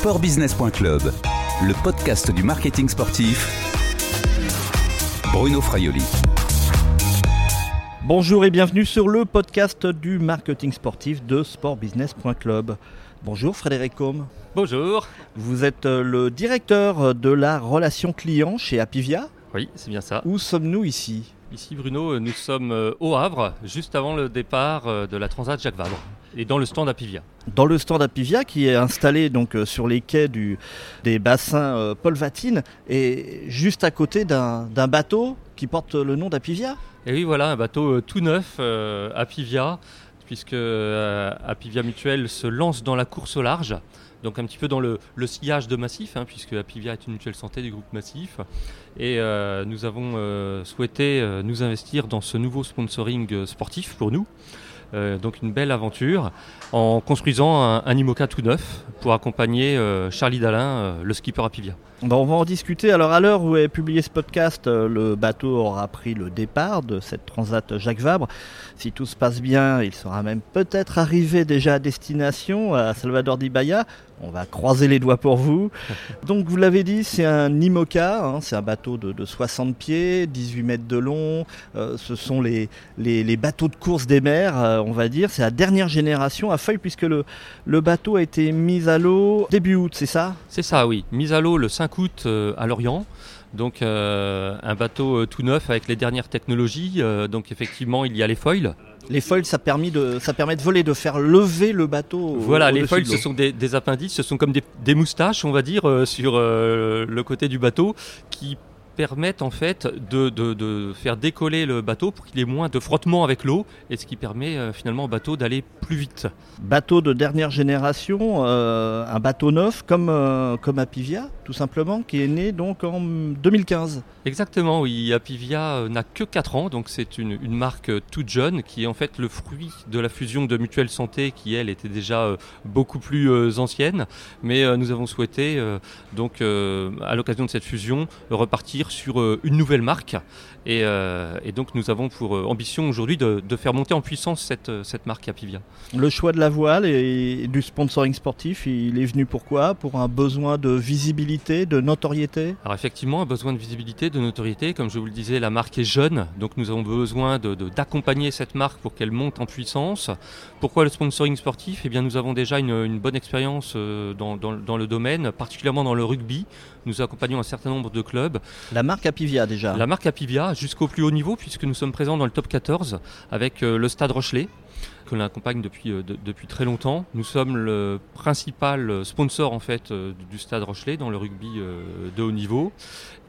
Sportbusiness.club, le podcast du marketing sportif. Bruno Fraioli. Bonjour et bienvenue sur le podcast du marketing sportif de sportbusiness.club. Bonjour Frédéric Combe. Bonjour. Vous êtes euh, le directeur de la relation client chez Apivia. Oui, c'est bien ça. Où sommes-nous ici? Ici Bruno, nous sommes euh, au Havre, juste avant le départ euh, de la Transat Jacques Vabre, et dans le stand Apivia. Dans le stand Apivia qui est installé donc sur les quais du, des bassins Paul Vatine et juste à côté d'un bateau qui porte le nom d'Apivia. Et oui, voilà, un bateau tout neuf, Apivia, puisque Apivia Mutuel se lance dans la course au large donc un petit peu dans le, sillage de Massif, hein, puisque Apivia est une mutuelle santé du groupe Massif. Et euh, nous avons euh, souhaité euh, nous investir dans ce nouveau sponsoring sportif pour nous. donc une belle aventure en construisant un, IMOCA tout neuf pour accompagner Charlie Dalin, le skipper Apivia. On va en discuter. Alors à l'heure où est publié ce podcast, le bateau aura pris le départ de cette transat Jacques Vabre. Si tout se passe bien, il sera même peut-être arrivé déjà à destination à Salvador d'Ibaya. On va croiser les doigts pour vous. Donc vous l'avez dit, c'est un IMOCA, hein, c'est un bateau de, 60 pieds, 18 mètres de long. Euh, ce sont les, les, bateaux de course des mers, euh, on va dire. C'est la dernière génération à feuille puisque le, le bateau a été mis à l'eau début août, c'est ça? C'est ça, oui. Mis à l'eau le 5 août euh, à Lorient. Donc un bateau tout neuf avec les dernières technologies. donc effectivement, il y a les foils. Les foils, ça, permet de, ça permet de voler, de faire lever le bateau. Voilà, les foils, ce sont des, appendices, ce sont comme des, moustaches, on va dire, euh, sur euh, le côté du bateau, qui permettent en fait de, faire décoller le bateau pour qu'il ait moins de frottement avec l'eau et ce qui permet euh, finalement au bateau d'aller plus vite. Bateau de dernière génération, un bateau neuf comme, comme Apivia tout simplement qui est né donc en 2015. Exactement, oui. Apivia n'a que 4 ans, donc c'est une, marque toute jeune qui est en fait le fruit de la fusion de Mutuelle Santé qui elle était déjà euh, beaucoup plus euh, ancienne. Mais euh, nous avons souhaité donc à l'occasion de cette fusion repartir sur une nouvelle marque. Et, donc nous avons pour ambition aujourd'hui de, faire monter en puissance cette, cette marque Apivia. Le choix de la voile et du sponsoring sportif, il est venu pourquoi Pour un besoin de visibilité, de notoriété? Alors effectivement, un besoin de visibilité, de notoriété. Comme je vous le disais, la marque est jeune, donc nous avons besoin d'accompagner de, cette marque pour qu'elle monte en puissance. Pourquoi le sponsoring sportif? Eh bien, nous avons déjà une, bonne expérience euh, dans, dans, le domaine, particulièrement dans le rugby. Nous accompagnons un certain nombre de clubs. La marque Apivia déjà La marque Apivia jusqu'au plus haut niveau, puisque nous sommes présents dans le top 14 avec euh, le Stade Rochelet que l'on accompagne depuis, euh, depuis très longtemps. Nous sommes le principal sponsor en fait du Stade Rochelet dans le rugby de haut niveau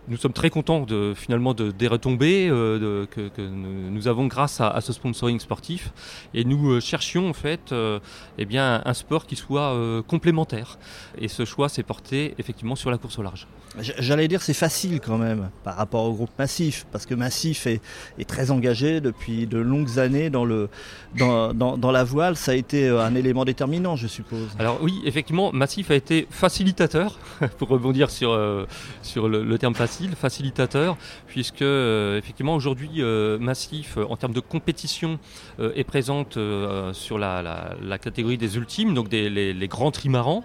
nous sommes très contents finalement de, des retombées euh, que, nous avons grâce à, ce sponsoring sportif. Et nous euh, cherchions en fait euh, eh bien, un sport qui soit complémentaire. Et ce choix s'est porté effectivement sur la course au large. J'allais dire c'est facile quand même par rapport au groupe Massif, parce que Massif est, très engagé depuis de longues années dans, le, dans, dans, la voile. Ça a été un élément déterminant, je suppose. Alors oui, effectivement, Massif a été facilitateur, pour rebondir sur, sur le, terme facile facilitateur, puisque euh, effectivement aujourd'hui euh, Massif en termes de compétition euh, est présente sur la, catégorie des ultimes, donc des, les grands trimarans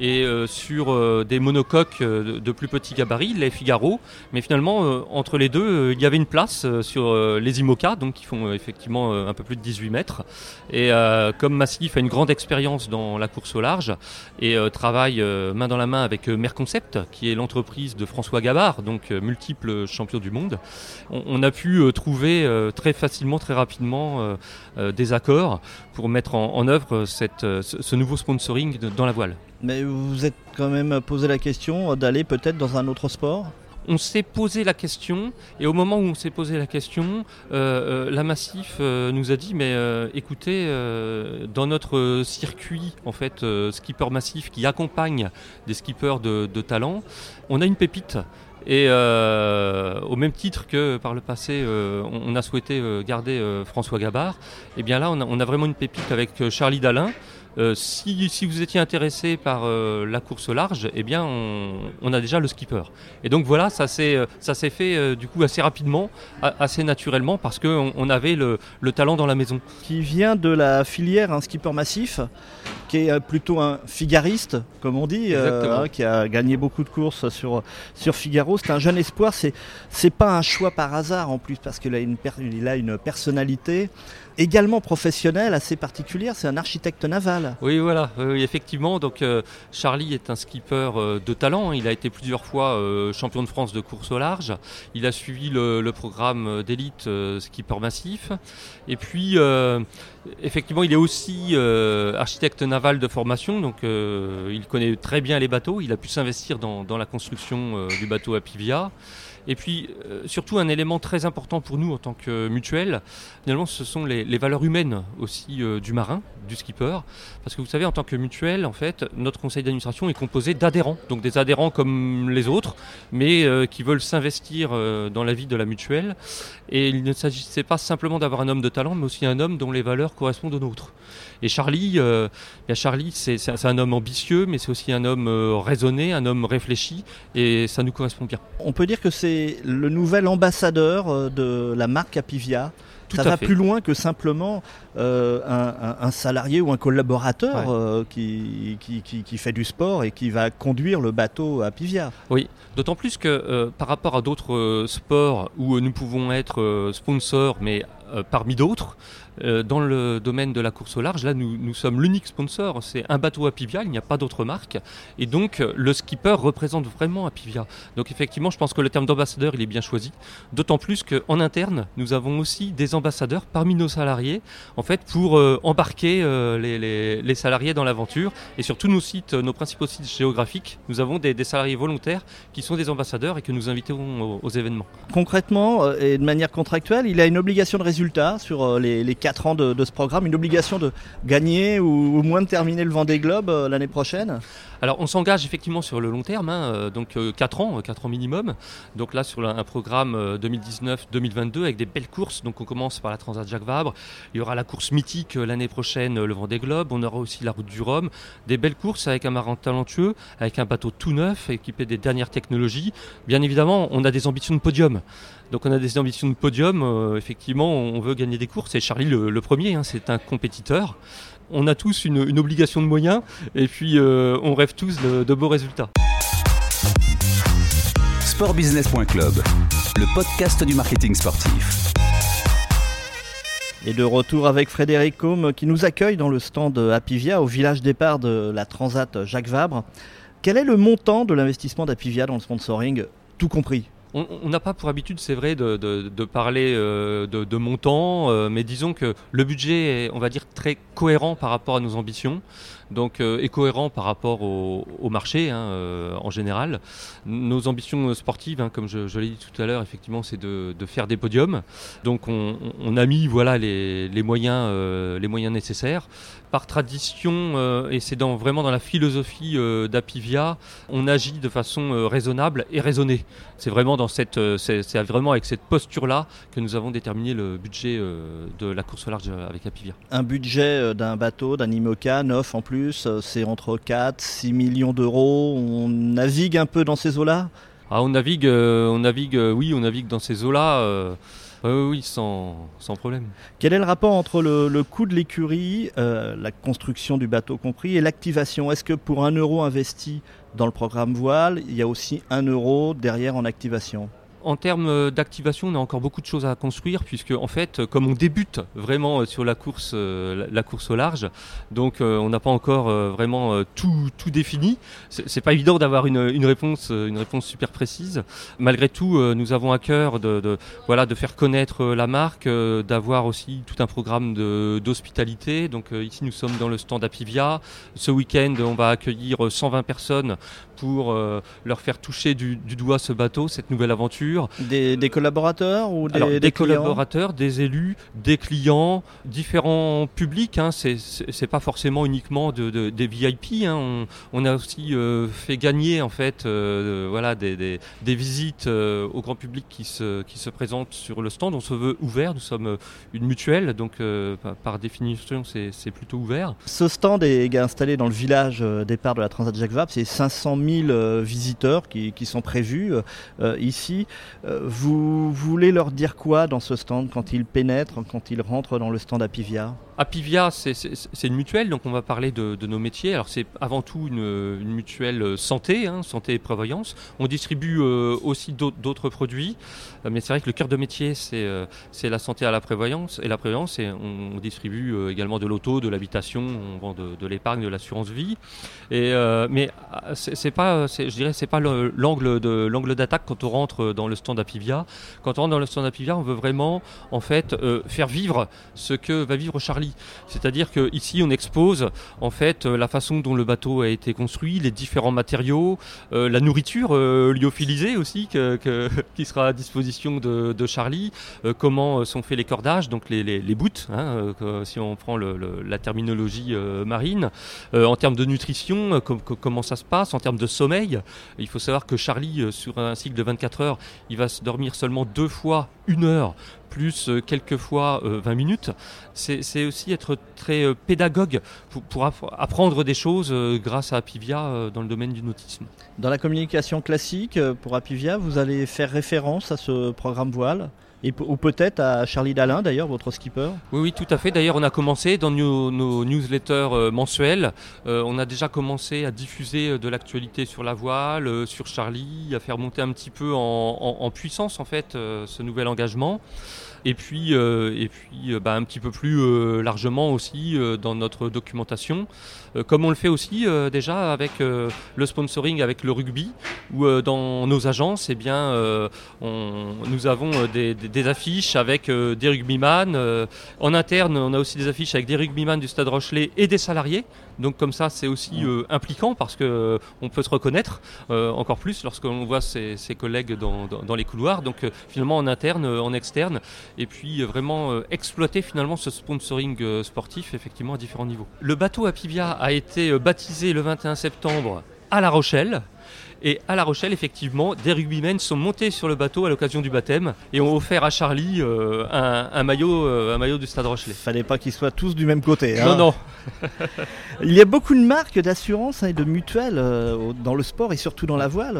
et euh, sur euh, des monocoques euh, de plus petits gabarits, les Figaro. Mais finalement, entre les deux, il y avait une place sur les IMOCA, donc qui font effectivement un peu plus de 18 mètres. Et comme Massif a une grande expérience dans la course au large et travaille main dans la main avec Merconcept, qui est l'entreprise de François Gabard, donc multiple champion du monde, on, a pu trouver très facilement, très rapidement des accords pour mettre en, œuvre ce nouveau sponsoring dans la voile. Mais vous êtes quand même posé la question d'aller peut-être dans un autre sport? On s'est posé la question, et au moment où on s'est posé la question, euh, euh, la Massif euh, nous a dit mais écoutez, dans notre circuit en fait skipper massif qui accompagne des skippers de, talent, on a une pépite. Et au même titre que par le passé, on, a souhaité garder François Gabard, et eh bien là, on a, vraiment une pépite avec Charlie Dalin. Euh, si, vous étiez intéressé par euh, la course au large, eh bien, on, a déjà le skipper. Et donc voilà, ça s'est euh, ça s'est fait du coup assez rapidement, assez naturellement, parce qu'on on avait le, talent dans la maison. Qui vient de la filière un skipper massif qui est plutôt un figariste, comme on dit, hein, qui a gagné beaucoup de courses sur, sur Figaro. C'est un jeune espoir. C'est c'est pas un choix par hasard en plus parce qu'il a une, il a une personnalité également professionnelle assez particulière, c'est un architecte naval. Oui, voilà, effectivement. Donc euh, Charlie est un skipper euh, de talent. Il a été plusieurs fois euh, champion de France de course au large. Il a suivi le, programme d'élite skipper massif. Et puis, effectivement, il est aussi architecte naval de formation. Donc, il connaît très bien les bateaux. Il a pu s'investir dans, dans, la construction du bateau à Pivia. Et puis, euh, surtout, un élément très important pour nous en tant que mutuelle, finalement, ce sont les, valeurs humaines aussi euh, du marin, du skipper. Parce que vous savez, en tant que mutuelle, en fait, notre conseil d'administration est composé d'adhérents. Donc des adhérents comme les autres, mais euh, qui veulent s'investir dans la vie de la mutuelle. Et il ne s'agissait pas simplement d'avoir un homme de talent, mais aussi un homme dont les valeurs correspondent aux nôtres. Et Charlie, euh, Charlie c'est un homme ambitieux, mais c'est aussi un homme raisonné, un homme réfléchi, et ça nous correspond bien. On peut dire que c'est le nouvel ambassadeur euh, de la marque Apivia. ça va plus loin que simplement un, salarié ou un collaborateur qui, qui, fait du sport et qui va conduire le bateau à Pivia. Oui, d'autant plus que par rapport à d'autres sports où nous pouvons être sponsors, mais parmi d'autres, euh, dans le domaine de la course au large, là, nous, nous sommes l'unique sponsor. C'est un bateau Apivia, il n'y a pas d'autre marque. Et donc, le skipper représente vraiment Apivia. Donc, effectivement, je pense que le terme d'ambassadeur, il est bien choisi. D'autant plus qu'en interne, nous avons aussi des ambassadeurs parmi nos salariés, en fait, pour euh, embarquer euh, les, les, salariés dans l'aventure. Et sur tous nos sites, nos principaux sites géographiques, nous avons des, salariés volontaires qui sont des ambassadeurs et que nous invitons aux, événements. Concrètement et de manière contractuelle, il a une obligation de résultat sur les, les 4 ans de, ce programme, une obligation de gagner ou au moins de terminer le Vendée Globe euh, l'année prochaine? Alors on s'engage effectivement sur le long terme, hein, euh, donc 4 euh, ans, 4 ans minimum. Donc là sur un programme 2019-2022 avec des belles courses. Donc on commence par la Transat Jacques Vabre. Il y aura la course mythique l'année prochaine, le Vendée Globe. On aura aussi la route du Rhum. Des belles courses avec un marin talentueux, avec un bateau tout neuf, équipé des dernières technologies. Bien évidemment, on a des ambitions de podium. Donc on a des ambitions de podium, euh, effectivement, on veut gagner des courses. Et Charlie le, premier, hein, c'est un compétiteur. On a tous une, obligation de moyens et puis euh, on rêve tous de, beaux résultats. Sportbusiness.club, le podcast du marketing sportif. Et de retour avec Frédéric Combe qui nous accueille dans le stand Apivia au village départ de la Transat Jacques Vabre. Quel est le montant de l'investissement d'Apivia dans le sponsoring, tout compris on n'a pas pour habitude, c'est vrai, de, parler euh, de, montant, euh, mais disons que le budget est, on va dire, très cohérent par rapport à nos ambitions donc euh, cohérent par rapport au, marché hein, en général. Nos ambitions sportives, hein, comme je, l'ai dit tout à l'heure, effectivement, c'est de, faire des podiums. Donc on, a mis voilà les, moyens, les moyens nécessaires. Par tradition, et c'est dans, vraiment dans la philosophie d'Apivia, on agit de façon raisonnable et raisonnée. C'est vraiment dans cette, c'est vraiment avec cette posture-là que nous avons déterminé le budget de la course au large avec Apivia. Un budget d'un bateau, d'un IMOCA neuf en plus euh, c'est entre 4 6 millions d'euros. On navigue un peu dans ces eaux-là? Ah, on navigue, euh, on navigue, euh, oui, on navigue dans ces eaux-là. Oui, sans, sans, problème. Quel est le rapport entre le, coût de l'écurie, la construction du bateau compris, et l'activation? Est-ce que pour un euro investi dans le programme voile, il y a aussi un euro derrière en activation? En termes euh, d'activation, on a encore beaucoup de choses à construire puisque en fait, comme on débute vraiment euh, sur la course, euh, la course au large, donc on n'a pas encore vraiment tout, tout défini. C'est pas évident d'avoir une, réponse, une réponse super précise. Malgré tout, nous avons à cœur de, voilà de faire connaître la marque, d'avoir aussi tout un programme d'hospitalité. Donc ici, nous sommes dans le stand Apivia. Ce week-end, on va accueillir 120 personnes pour leur faire toucher du doigt ce bateau, cette nouvelle aventure des, collaborateurs ou des, des, collaborateurs, des élus, des clients, différents publics. Hein, c'est pas forcément uniquement de, des VIP. Hein. On, a aussi euh, fait gagner en fait, euh, voilà, des, visites euh, au grand public qui se, qui se présentent sur le stand. On se veut ouvert. Nous sommes une mutuelle, donc par, définition, c'est plutôt ouvert. Ce stand est installé dans le village départ de la Transat Jacques Vabre. C'est 500 000 visiteurs qui, qui sont prévus ici. Euh, vous voulez leur dire quoi dans ce stand quand ils pénètrent, quand ils rentrent dans le stand Apivia Apivia, c'est une mutuelle, donc on va parler de, nos métiers. Alors c'est avant tout une, mutuelle santé, hein, santé et prévoyance. On distribue aussi d'autres produits, mais c'est vrai que le cœur de métier, c'est la santé à la prévoyance et la prévoyance, et on, distribue également de l'auto, de l'habitation, on vend de, l'épargne, de l'assurance vie. Mais c'est pas, je dirais, c'est pas l'angle d'attaque quand on rentre dans le stand Apivia. Quand on rentre dans le stand Apivia, on veut vraiment en fait euh, faire vivre ce que va vivre Charlie. C'est-à-dire qu'ici on expose en fait euh, la façon dont le bateau a été construit, les différents matériaux, euh, la nourriture lyophilisée aussi qui sera à disposition de, Charlie, comment sont faits les cordages, donc les, les, hein, si on prend la terminologie marine, en termes de nutrition, comment ça se passe, en termes de sommeil. Il faut savoir que Charlie, sur un cycle de 24 heures, il va se dormir seulement deux fois une heure plus euh, quelques fois 20 euh, minutes. C'est aussi être très euh, pédagogue pour, apprendre des choses grâce à Apivia dans le domaine du nautisme. Dans la communication classique, pour Apivia, vous allez faire référence à ce programme voile? Ou peut-être à Charlie Dalin d'ailleurs, votre skipper? Oui, oui, tout à fait. D'ailleurs, on a commencé dans nos, newsletters euh, mensuels. Euh, on a déjà commencé à diffuser euh, de l'actualité sur la voile, sur Charlie, à faire monter un petit peu en puissance en fait ce nouvel engagement et puis, euh, et puis euh, bah, un petit peu plus euh, largement aussi dans notre documentation, comme on le fait aussi déjà avec le sponsoring avec le rugby, où dans nos agences, eh bien, on, nous avons des, des, affiches avec des rugbyman. en interne, on a aussi des affiches avec des rugbyman du Stade Rochelet et des salariés. Donc comme ça, c'est aussi impliquant parce que on peut se reconnaître encore plus lorsqu'on voit ses, ses collègues dans, dans, dans, les couloirs. Donc finalement, en interne, en externe, et puis euh, vraiment euh, exploiter finalement ce sponsoring euh, sportif effectivement à différents niveaux. Le bateau Apivia a été baptisé le 21 septembre à La Rochelle. Et à La Rochelle, effectivement, des rugbymen sont montés sur le bateau à l'occasion du baptême et ont offert à Charlie un, maillot, un maillot du Stade Rochelet. Fallait pas qu'ils soient tous du même côté. Hein. Non, non. Il y a beaucoup de marques d'assurance et de mutuelles dans le sport et surtout dans la voile.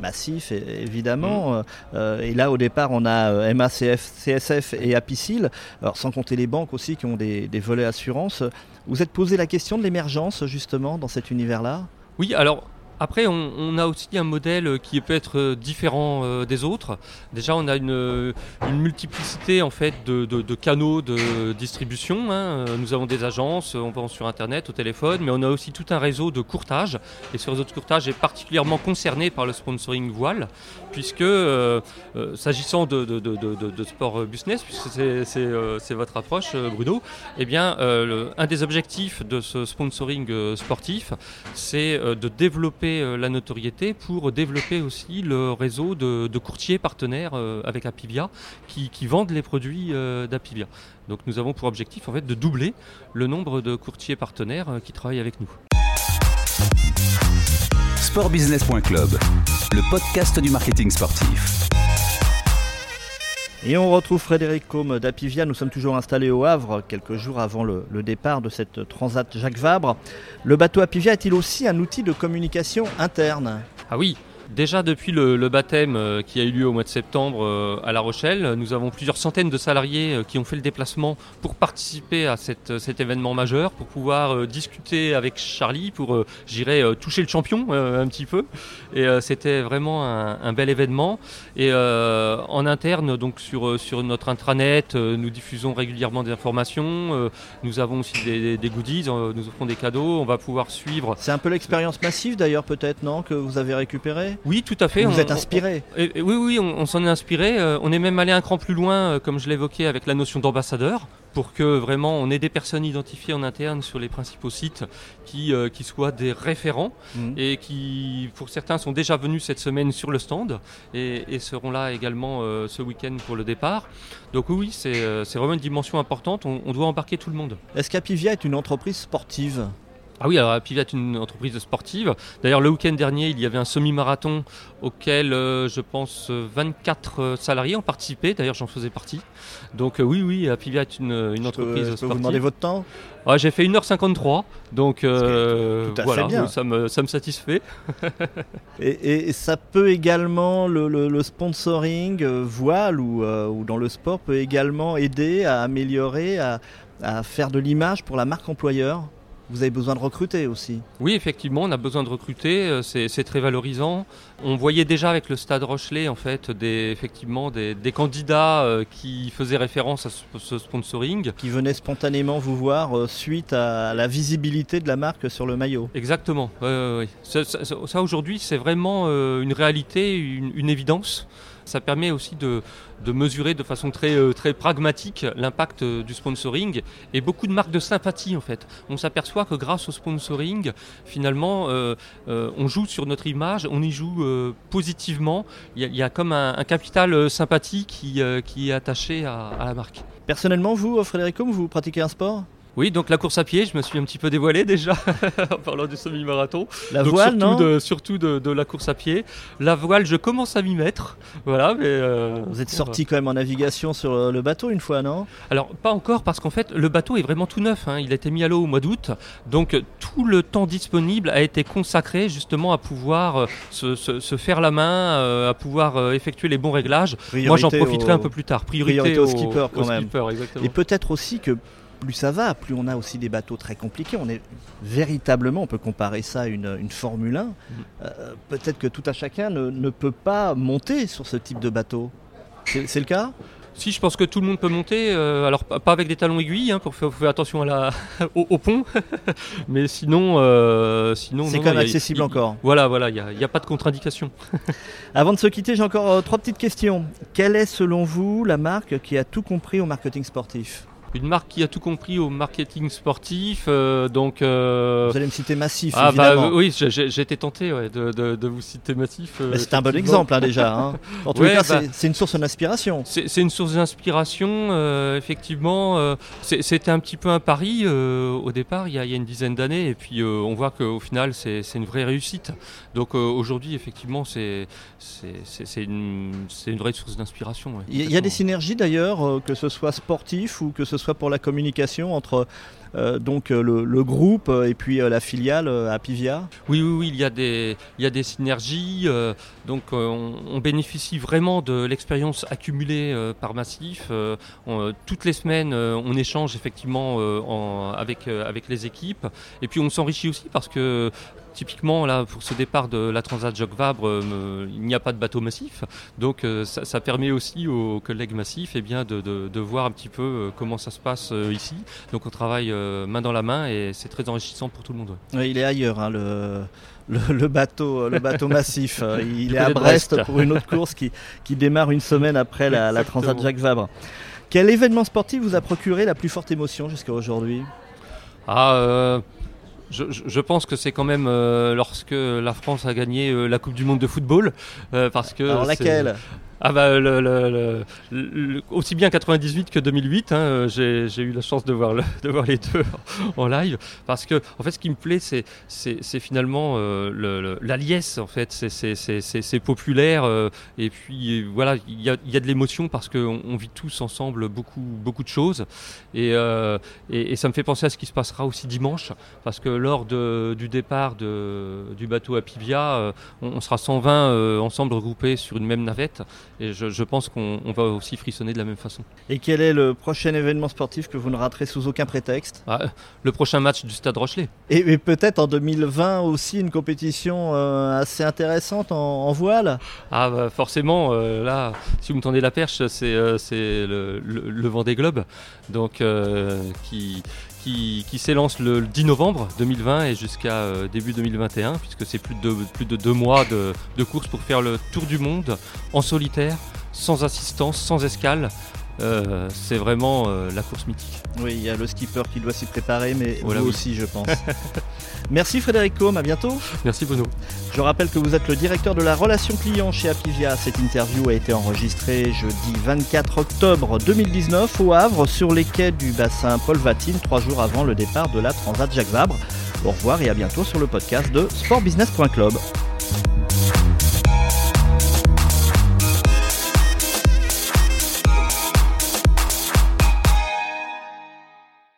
Massif, évidemment. Mm. Euh, et là, au départ, on a euh, MACF, CSF et Apicil, alors sans compter les banques aussi qui ont des, des volets assurance. Vous êtes posé la question de l'émergence, justement, dans cet univers-là? Oui, alors après, on, a aussi un modèle qui peut être euh, différent euh, des autres. Déjà, on a une, multiplicité en fait de, canaux de distribution. Hein. Nous avons des agences, on vend sur Internet, au téléphone, mais on a aussi tout un réseau de courtage. Et ce réseau de courtage est particulièrement concerné par le sponsoring voile, puisque euh, s'agissant de, sport business, puisque c'est votre approche, Bruno, eh bien, un des objectifs de ce sponsoring sportif, c'est de développer euh, la notoriété pour développer aussi le réseau de, courtiers partenaires euh, avec Apivia qui, vendent les produits euh, d'Apivia. Donc nous avons pour objectif en fait de doubler le nombre de courtiers partenaires qui travaillent avec nous. Sportbusiness.club, le podcast du marketing sportif. Et on retrouve Frédéric Combe d'Apivia. Nous sommes toujours installés au Havre, quelques jours avant le, départ de cette transat Jacques Vabre. Le bateau Apivia est-il aussi un outil de communication interne? Ah oui, Déjà depuis le, baptême euh, qui a eu lieu au mois de septembre euh, à La Rochelle, nous avons plusieurs centaines de salariés euh, qui ont fait le déplacement pour participer à cet événement majeur, pour pouvoir discuter avec Charlie, pour, j'irais, toucher le champion un petit peu. Et c'était vraiment un, bel événement. Et en interne, donc sur, sur notre intranet, nous diffusons régulièrement des informations. nous avons aussi des, des goodies, nous offrons des cadeaux. On va pouvoir suivre. C'est un peu l'expérience massive d'ailleurs, peut-être, non, que vous avez récupéré oui, tout à fait. Vous êtes inspiré Oui, oui, on, s'en est inspiré. Euh, on est même allé un cran plus loin, euh, comme je l'évoquais, avec la notion d'ambassadeur, pour que vraiment on ait des personnes identifiées en interne sur les principaux sites qui, euh, qui soient des référents mhm. et qui, pour certains, sont déjà venus cette semaine sur le stand et, seront là également ce week-end pour le départ. Donc oui, c'est vraiment une dimension importante. On, on doit embarquer tout le monde. Est-ce qu'Apivia est une entreprise sportive? Ah oui, alors Apivia est une entreprise sportive. D'ailleurs, le week-end dernier, il y avait un semi-marathon auquel, euh, je pense, 24 euh, salariés ont participé. D'ailleurs, j'en faisais partie. Donc euh, oui, oui, Apivia est une, entreprise sportive. Je vous demander votre temps? Ah, J'ai fait 1h53, donc voilà, Ça, me, ça me satisfait. et, ça peut également, le, sponsoring voile ou, ou, dans le sport peut également aider à améliorer, à, à faire de l'image pour la marque employeur? Vous avez besoin de recruter aussi. Oui, effectivement, on a besoin de recruter. Euh, c'est très valorisant. On voyait déjà avec le Stade Rochelet, en fait, des, effectivement, des, candidats euh, qui faisaient référence à ce, sponsoring. Qui venaient spontanément vous voir euh, suite à la visibilité de la marque sur le maillot. Exactement. Ça, aujourd'hui, c'est vraiment une réalité, une évidence. Ça permet aussi de, mesurer de façon très, euh, très pragmatique l'impact euh, du sponsoring et beaucoup de marques de sympathie en fait. On s'aperçoit que grâce au sponsoring, finalement, euh, on joue sur notre image, on y joue positivement. Il y, a, comme un, capital sympathie qui, qui est attaché à, à la marque. Personnellement, vous, Frédéric, vous pratiquez un sport? Oui, donc la course à pied, je me suis un petit peu dévoilé déjà en parlant du semi-marathon. La voile, surtout non de, Surtout de, la course à pied. La voile, je commence à m'y mettre. Voilà, mais euh, Vous êtes sorti quand même en navigation sur le bateau une fois, non? Alors, pas encore, parce qu'en fait, le bateau est vraiment tout neuf. Hein. Il a été mis à l'eau au mois d'août. Donc, tout le temps disponible a été consacré justement à pouvoir euh, se, faire la main, euh, à pouvoir effectuer les bons réglages. Moi, j'en profiterai un peu plus tard. Priorité, au, skipper, quand même. Skipper, exactement. Et peut-être aussi que plus ça va, plus on a aussi des bateaux très compliqués. On est véritablement, on peut comparer ça à une, Formule 1. Mm. Euh, peut-être que tout à chacun ne, peut pas monter sur ce type de bateau. C'est le cas? Si, je pense que tout le monde peut monter. Euh, alors, pas avec des talons aiguilles, hein, pour faire, attention à la, au, pont. Mais sinon. Euh, sinon c'est quand même accessible encore. voilà, voilà, il n'y a, pas de contre-indication. Avant de se quitter, j'ai encore trois petites questions. Quelle est, selon vous, la marque qui a tout compris au marketing sportif? Une marque qui a tout compris au marketing sportif. Euh, donc, euh, Vous allez me citer Massif, ah, bah, oui, été tenté de, vous citer Massif. Euh, c'est un bon exemple hein, déjà. Hein. En tout cas, bah, c'est une source d'inspiration. C'est une source d'inspiration, effectivement. C'était un petit peu un pari au départ, il y, a, une dizaine d'années, et puis on voit qu'au final, c'est une vraie réussite. Donc aujourd'hui, effectivement, c'est une, une, vraie source d'inspiration. il y a des synergies d'ailleurs, que ce soit sportif ou que ce soit pour la communication entre donc euh, le, groupe euh, et puis la filiale Apivia Oui, oui, oui, il y a des, il y a des synergies. donc on, bénéficie vraiment de l'expérience accumulée par Massif. toutes les semaines, on échange effectivement avec, avec les équipes. Et puis on s'enrichit aussi parce que Typiquement, là, pour ce départ de la Transat Jacques Vabre, euh, il n'y a pas de bateau massif. Donc, euh, ça, permet aussi aux collègues massifs eh bien, de, voir un petit peu euh, comment ça se passe ici. Donc, on travaille main dans la main et c'est très enrichissant pour tout le monde. il est ailleurs, hein, le, le, bateau, le bateau massif. Il est à Brest, pour une autre course qui, qui démarre une semaine après la, la Transat Jacques Vabre. Quel événement sportif vous a procuré la plus forte émotion jusqu'à aujourd'hui? Ah, je, pense que c'est quand même euh, lorsque la France a gagné euh, la Coupe du Monde de football. Euh, parce que Alors laquelle? Ah bah, le, aussi bien 98 que 2008, hein, j'ai eu la chance de voir, de voir les deux en live, parce que en fait ce qui me plaît c'est finalement euh, la liesse en fait, c'est populaire euh, et puis voilà il y a, y a, de l'émotion parce qu'on on vit tous ensemble beaucoup beaucoup de choses. Et, euh, et, ça me fait penser à ce qui se passera aussi dimanche parce que lors de, du départ de, du bateau à Pivia, on, on, sera 120 ensemble regroupés sur une même navette et je, pense qu'on va aussi frissonner de la même façon. Et quel est le prochain événement sportif que vous ne raterez sous aucun prétexte? Ah, Le prochain match du Stade Rochelet. Et, peut-être en 2020 aussi une compétition euh, assez intéressante en, voile? Ah bah forcément, euh, là, si vous me tendez la perche, c'est euh, le, le, le, Vendée Globe, donc qui qui, s'élance le 10 novembre 2020 et jusqu'à euh, début 2021, puisque c'est plus de, plus de deux mois de, de course pour faire le tour du monde en solitaire, sans assistance, sans escale, euh, c'est vraiment euh, la course mythique. Oui, il y a le skipper qui doit s'y préparer, mais vous aussi, je pense. Merci Frédéric Combe, à bientôt. Merci Bruno. Je rappelle que vous êtes le directeur de la relation client chez Apivia. Cette interview a été enregistrée jeudi 24 octobre 2019 au Havre, sur les quais du bassin Paul Vatine, trois jours avant le départ de la Transat Jacques Vabre. Au revoir et à bientôt sur le podcast de sportbusiness.club.